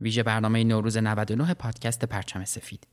ویژه برنامه نوروز 99 پادکست پرچم سفید.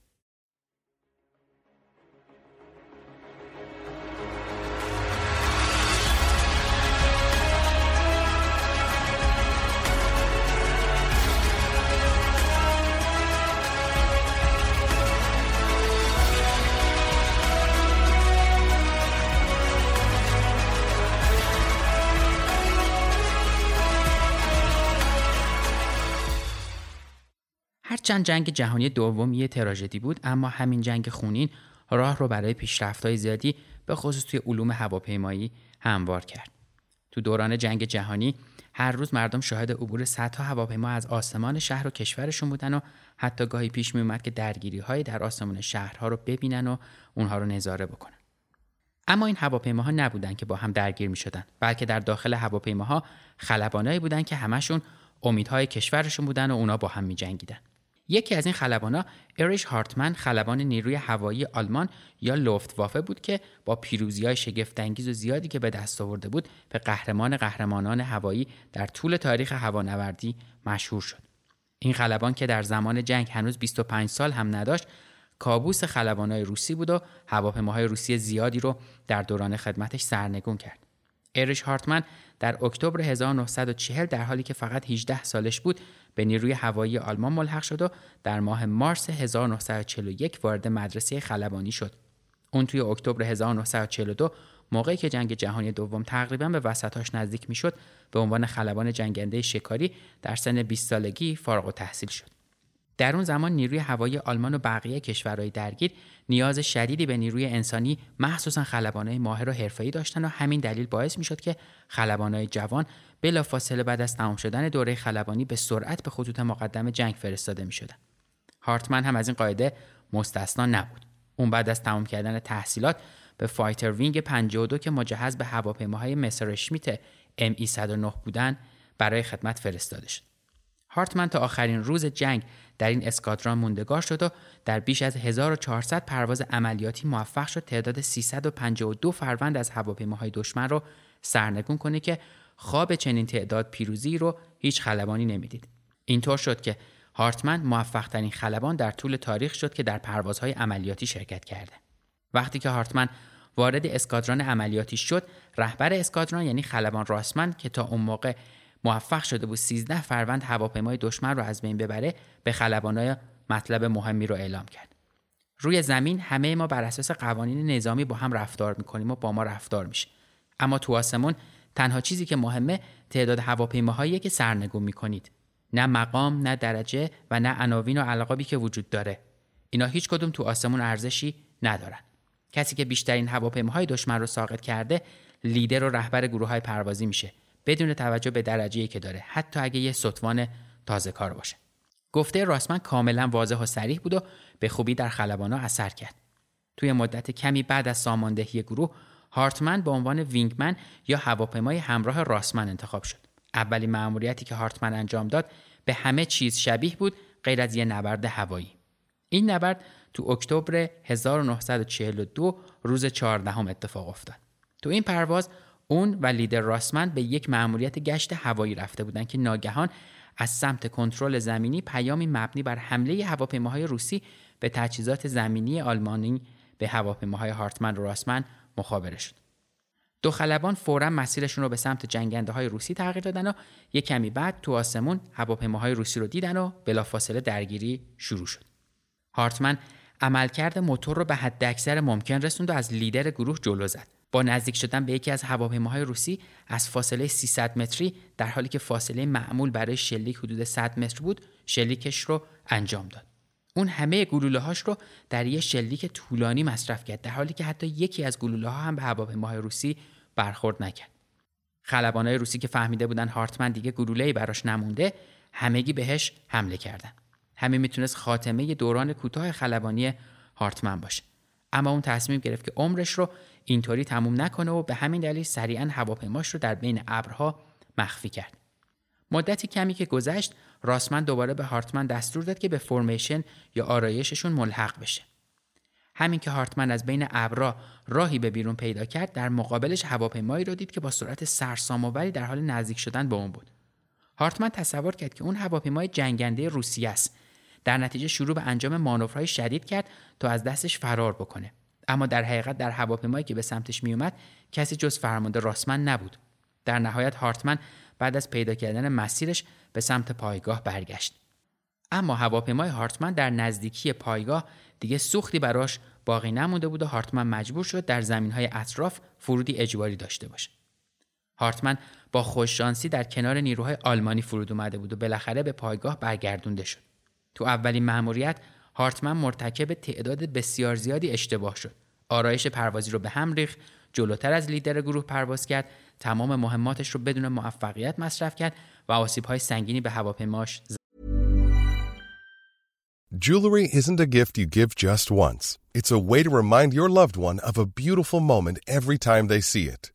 هرچند جنگ جهانی دوم یه تراژدی بود اما همین جنگ خونین راه رو برای پیشرفت‌های زیادی به خصوص توی علوم هواپیمایی هموار کرد. تو دوران جنگ جهانی هر روز مردم شاهد عبور صدها هواپیما از آسمان شهر و کشورشون بودن و حتی گاهی پیش می اومد که درگیری های در آسمان شهرها رو ببینن و اونها رو نظاره بکنن. اما این هواپیماها نبودن که با هم درگیر می شدن بلکه در داخل هواپیماها خلبانایی بودن که همشون امیدهای کشورشون بودن و اونا با هم می جنگیدن. یکی از این خلبانا اریش هارتمن خلبان نیروی هوایی آلمان یا لوفتوافه بود که با پیروزی های شگفتانگیز و زیادی که به دست آورده بود به قهرمان قهرمانان هوایی در طول تاریخ هوانوردی مشهور شد. این خلبان که در زمان جنگ هنوز 25 سال هم نداشت کابوس خلبانهای روسی بود و هواپیماهای روسی زیادی رو در دوران خدمتش سرنگون کرد. اریش هارتمن در اکتبر 1940 در حالی که فقط 18 سالش بود به نیروی هوایی آلمان ملحق شد و در ماه مارس 1941 وارد مدرسه خلبانی شد. اون توی اکتبر 1942 موقعی که جنگ جهانی دوم تقریبا به وسطاش نزدیک می‌شد به عنوان خلبان جنگنده شکاری در سن 20 سالگی فارغ التحصیل شد. در اون زمان نیروی هوایی آلمان و بقیه کشورهای درگیر نیاز شدیدی به نیروی انسانی مخصوصا خلبانهای ماهر و حرفه‌ای داشتن و همین دلیل باعث می‌شد که خلبانهای جوان بلافاصله بعد از تمام شدن دوره خلبانی به سرعت به خطوط مقدم جنگ فرستاده می‌شدن. هارتمن هم از این قاعده مستثنا نبود. اون بعد از تمام کردن تحصیلات به Fighter Wing 52 که مجهز به هواپیماهای مسراشمیت ام 109 بودن برای خدمت فرستاده شد. هارتمن تا آخرین روز جنگ در این اسکادران موندگار شد و در بیش از 1400 پرواز عملیاتی موفق شد تعداد 352 فروند از هواپیماهای دشمن رو سرنگون کنه که خواب چنین تعداد پیروزی رو هیچ خلبانی نمی‌دید. اینطور شد که هارتمن موفق ترین خلبان در طول تاریخ شد که در پروازهای عملیاتی شرکت کرده. وقتی که هارتمن وارد اسکادران عملیاتی شد، رهبر اسکادران یعنی خلبان راسمن که تا اون موقع موفق شده بود 13 فروند هواپیمای دشمن رو از بین ببره به خلبانای مطلب مهمی رو اعلام کرد. روی زمین همه ما بر اساس قوانین نظامی با هم رفتار می‌کنیم و با ما رفتار میشه. اما تو آسمون تنها چیزی که مهمه تعداد هواپیماهایی که سرنگون می‌کنید. نه مقام، نه درجه و نه عناوین و القابی که وجود داره. اینا هیچ کدوم تو آسمون ارزشی ندارن. کسی که بیشترین هواپیماهای دشمن رو ساقط کرده، لیدر و رهبر گروه های پروازی میشه. بدون توجه به درجه که داره حتی اگه یه ستوان تازه کار باشه. گفته راسمن کاملا واضح و سریح بود و به خوبی در خلبانا اثر کرد. توی مدت کمی بعد از ساماندهی گروه هارتمن به عنوان وینگمن یا هواپیمای همراه راسمن انتخاب شد. اولین مأموریتی که هارتمن انجام داد به همه چیز شبیه بود غیر از یه نبرد هوایی. این نبرد تو اکتبر 1942 روز 14 اتفاق افتاد. تو این پرواز اون و لیدر راسمن به یک مأموریت گشت هوایی رفته بودند که ناگهان از سمت کنترل زمینی پیامی مبنی بر حمله هواپیماهای روسی به تجهیزات زمینی آلمانی به هواپیماهای هارتمن و راسمن مخابره شد. دو خلبان فورا مسیرشون رو به سمت جنگنده های روسی تغییر دادن و یک کمی بعد تو آسمون هواپیماهای روسی رو دیدن و بلافاصله درگیری شروع شد. هارتمن عملکرد موتور رو به حد اکثر ممکن رسوند و از لیدر گروه جلو زد. با نزدیک شدن به یکی از هواپیماهای روسی از فاصله 300 متری در حالی که فاصله معمول برای شلیک حدود 100 متر بود شلیکش رو انجام داد. اون همه گلوله هاش رو در یک شلیک طولانی مصرف کرد در حالی که حتی یکی از گلوله ها هم به هواپیماهای روسی برخورد نکرد. خلبانای روسی که فهمیده بودن هارتمن دیگه گلوله‌ای براش نمونده همگی بهش حمله کردن. همین می‌تونست خاتمه دوران کوتاه خلبانی هارتمن باشه. اما اون تصمیم گرفت که عمرش رو اینطوری تموم نکنه و به همین دلیل سریعا هواپیماش رو در بین ابرها مخفی کرد. مدتی کمی که گذشت راسمن دوباره به هارتمن دستور داد که به فرمیشن یا آرایششون ملحق بشه. همین که هارتمن از بین ابرا راهی به بیرون پیدا کرد در مقابلش هواپیمایی را دید که با سرعت سرسام‌آوری در حال نزدیک شدن به اون بود. هارتمن تصور کرد که اون هواپیمای جنگنده روسیه است. در نتیجه شروع به انجام مانورهای شدید کرد تا از دستش فرار بکنه. اما در حقیقت در هواپیمایی که به سمتش میومد کسی جز فرمانده راسمن نبود. در نهایت هارتمن بعد از پیدا کردن مسیرش به سمت پایگاه برگشت. اما هواپیمای هارتمن در نزدیکی پایگاه دیگه سوختی براش باقی نمونده بود و هارتمن مجبور شد در زمینهای اطراف فرودی اجباری داشته باشه. هارتمن با خوششانسی در کنار نیروهای آلمانی فرود اومده بود و بالاخره به پایگاه برگردونده شد. تو اولین مأموریت هارتمن مرتکب تعداد بسیار زیادی اشتباه شد آرایش پروازی رو به هم ریخت جلوتر از لیدر گروه پرواز کرد تمام مهماتش رو بدون موفقیت مصرف کرد و آسیب‌های سنگینی به هواپیماش. Jewelry isn't a gift you give just once. It's a way to remind your loved one of a beautiful moment every time they see it.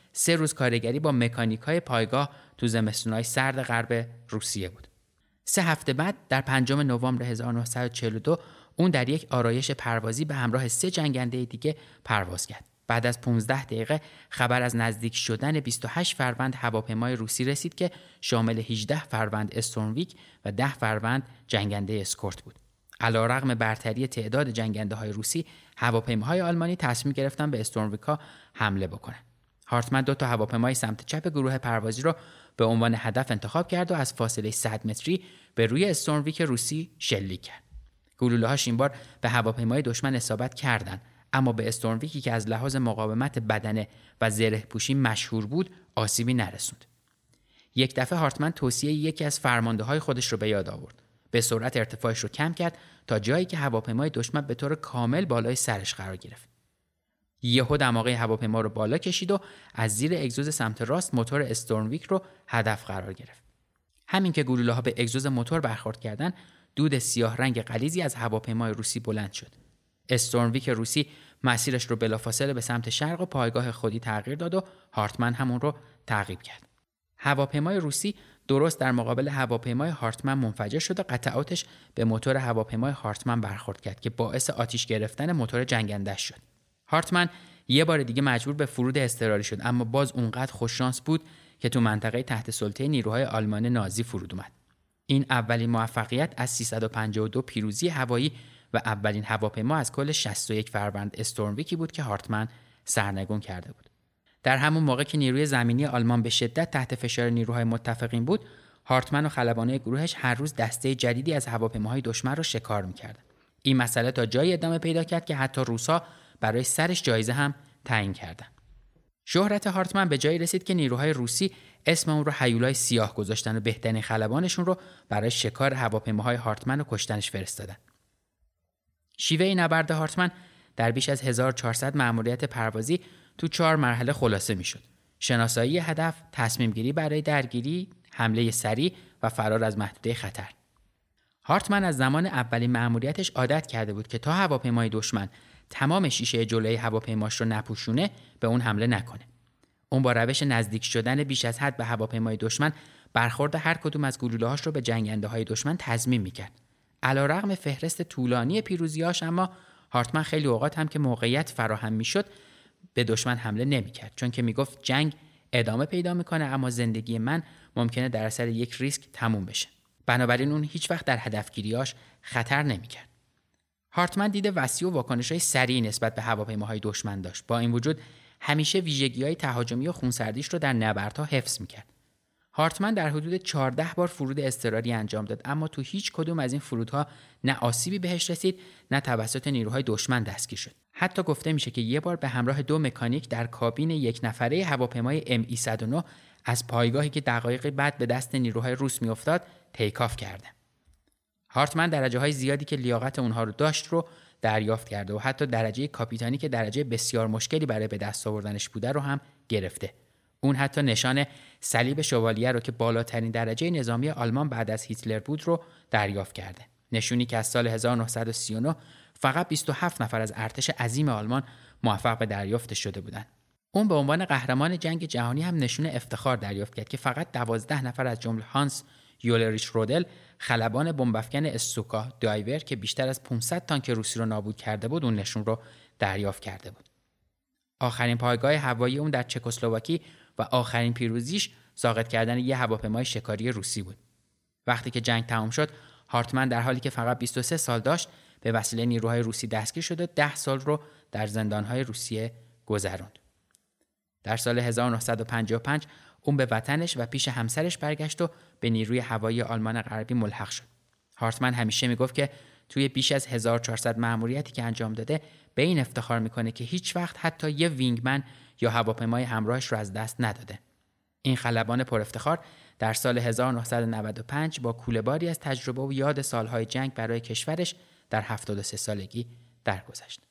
سه روز کارگری با مکانیک های پایگاه تو زمستونهای سرد غرب روسیه بود. سه هفته بعد در پنجم نوامبر 1942 اون در یک آرایش پروازی به همراه سه جنگنده دیگه پرواز کرد. بعد از 15 دقیقه خبر از نزدیک شدن 28 فروند هواپیمای روسی رسید که شامل 18 فروند استورمویک و 10 فروند جنگنده اسکورت بود. علیرغم برتری تعداد جنگنده های روسی، هواپیماهای آلمانی تصمیم گرفتن به استورمویکا حمله بکنن. هارتمن دو تا هواپیمای سمت چپ گروه پروازی رو به عنوان هدف انتخاب کرد و از فاصله 100 متری به روی استورمویک روسی شلیک کرد. گلوله‌هاش این بار به هواپیمای دشمن اصابت کردند اما به استورمویکی که از لحاظ مقاومت بدنه و زره پوشی مشهور بود آسیبی نرسوند. یک دفعه هارتمن توصیه یکی از فرمانده های خودش رو به یاد آورد. به سرعت ارتفاعش رو کم کرد تا جایی که هواپیمای دشمن به طور کامل بالای سرش قرار گرفت. یهو دماغه هواپیما رو بالا کشید و از زیر اگزوز سمت راست موتور استورمویک رو هدف قرار گرفت. همین که گلوله ها به اگزوز موتور برخورد کردن، دود سیاه رنگ غلیظی از هواپیمای روسی بلند شد. استورمویک روسی مسیرش رو بلافاصله به سمت شرق و پایگاه خودی تغییر داد و هارتمن همون رو تعقیب کرد. هواپیمای روسی درست در مقابل هواپیمای هارتمن منفجر شد و قطعاتش به موتور هواپیمای هارتمن برخورد کرد که باعث آتیش گرفتن موتور جنگنده شد. هارتمن یه بار دیگه مجبور به فرود اضطراری شد اما باز اونقدر خوششانس بود که تو منطقه تحت سلطه نیروهای آلمان نازی فرود اومد. این اولین موفقیت از 352 پیروزی هوایی و اولین هواپیما از کل 61 فروند استورمویکی بود که هارتمن سرنگون کرده بود. در همون موقع که نیروی زمینی آلمان به شدت تحت فشار نیروهای متفقین بود، هارتمن و خلبانای گروهش هر روز دسته جدیدی از هواپیماهای دشمن رو شکار می‌کردند. این مسئله تا جایی ادامه پیدا کرد که حتی روسا برای سرش جایزه هم تعیین کردند. شهرت هارتمن به جایی رسید که نیروهای روسی اسم اون رو هیولای سیاه گذاشتن و بهترین خلبانشون رو برای شکار هواپیماهای هارتمن و کشتنش فرستادن. شیوه نبرد هارتمن در بیش از 1400 مأموریت پروازی تو چهار مرحله خلاصه می‌شد. شناسایی هدف، تصمیم گیری برای درگیری، حمله سریع و فرار از محدوده خطر. هارتمن از زمان اولین مأموریتش عادت کرده بود که تا هواپیمای دشمن تمام شیشه جلوی هواپیماش رو نپوشونه به اون حمله نکنه. اون با روش نزدیک شدن بیش از حد به هواپیمای دشمن برخورد هر کدوم از گلوله‌هاش رو به جنگنده های دشمن تضمین می‌کرد. علیرغم فهرست طولانی پیروزیاش اما هارتمن خیلی اوقات هم که موقعیت فراهم می‌شد به دشمن حمله نمی‌کرد چون که می‌گفت جنگ ادامه پیدا می‌کنه اما زندگی من ممکنه در اثر یک ریسک تموم بشه بنابراین اون هیچ وقت در هدفگیریاش خطر نمی‌کرد هارتمن دیده وسیع و واکنش های سریع نسبت به هواپیماهای دشمن داشت. با این وجود همیشه ویژگی های تهاجمی و خونسردیش رو در نبردها حفظ می‌کرد. هارتمن در حدود 14 بار فرود اضطراری انجام داد اما تو هیچ کدوم از این فرودها نه آسیبی بهش رسید نه توسط نیروهای دشمن دستگیر شد. حتی گفته میشه که یه بار به همراه دو مکانیک در کابین یک نفره هواپیمای ام ای 109 از پایگاهی که دقایقی بعد به دست نیروهای روس میافتاد تیکاف کرده. هارتمن درجه های زیادی که لیاقت اونها رو داشت رو دریافت کرده و حتی درجه کاپیتانی که درجه بسیار مشکلی برای به دست آوردنش بوده رو هم گرفته. اون حتی نشان صلیب شوالیه رو که بالاترین درجه نظامی آلمان بعد از هیتلر بود رو دریافت کرده. نشونی که از سال 1939 فقط 27 نفر از ارتش عظیم آلمان موفق به دریافت شده بودند. اون به عنوان قهرمان جنگ جهانی هم نشون افتخار دریافت کرد که فقط 12 نفر از جمله هانس یولریش رودل خلبان بمبافکن استوکا دایور که بیشتر از 500 تانک روسی رو نابود کرده بود اون نشون رو دریافت کرده بود. آخرین پایگاه هوایی اون در چکسلواکی و آخرین پیروزیش ساقط کردن یه هواپیمای شکاری روسی بود. وقتی که جنگ تمام شد، هارتمن در حالی که فقط 23 سال داشت، به وسیله نیروهای روسی دستگیر شده 10 سال رو در زندانهای روسیه گذروند. در سال 1955 اون به وطنش و پیش همسرش برگشت و به نیروی هوایی آلمان غربی ملحق شد. هارتمن همیشه می‌گفت که توی بیش از 1400 مأموریتی که انجام داده به این افتخار می‌کنه که هیچ وقت حتی یه وینگمن یا هواپیمای همراهش رو از دست نداده. این خلبان پر افتخار در سال 1995 با کولهباری از تجربه و یاد سالهای جنگ برای کشورش در 73 سالگی درگذشت.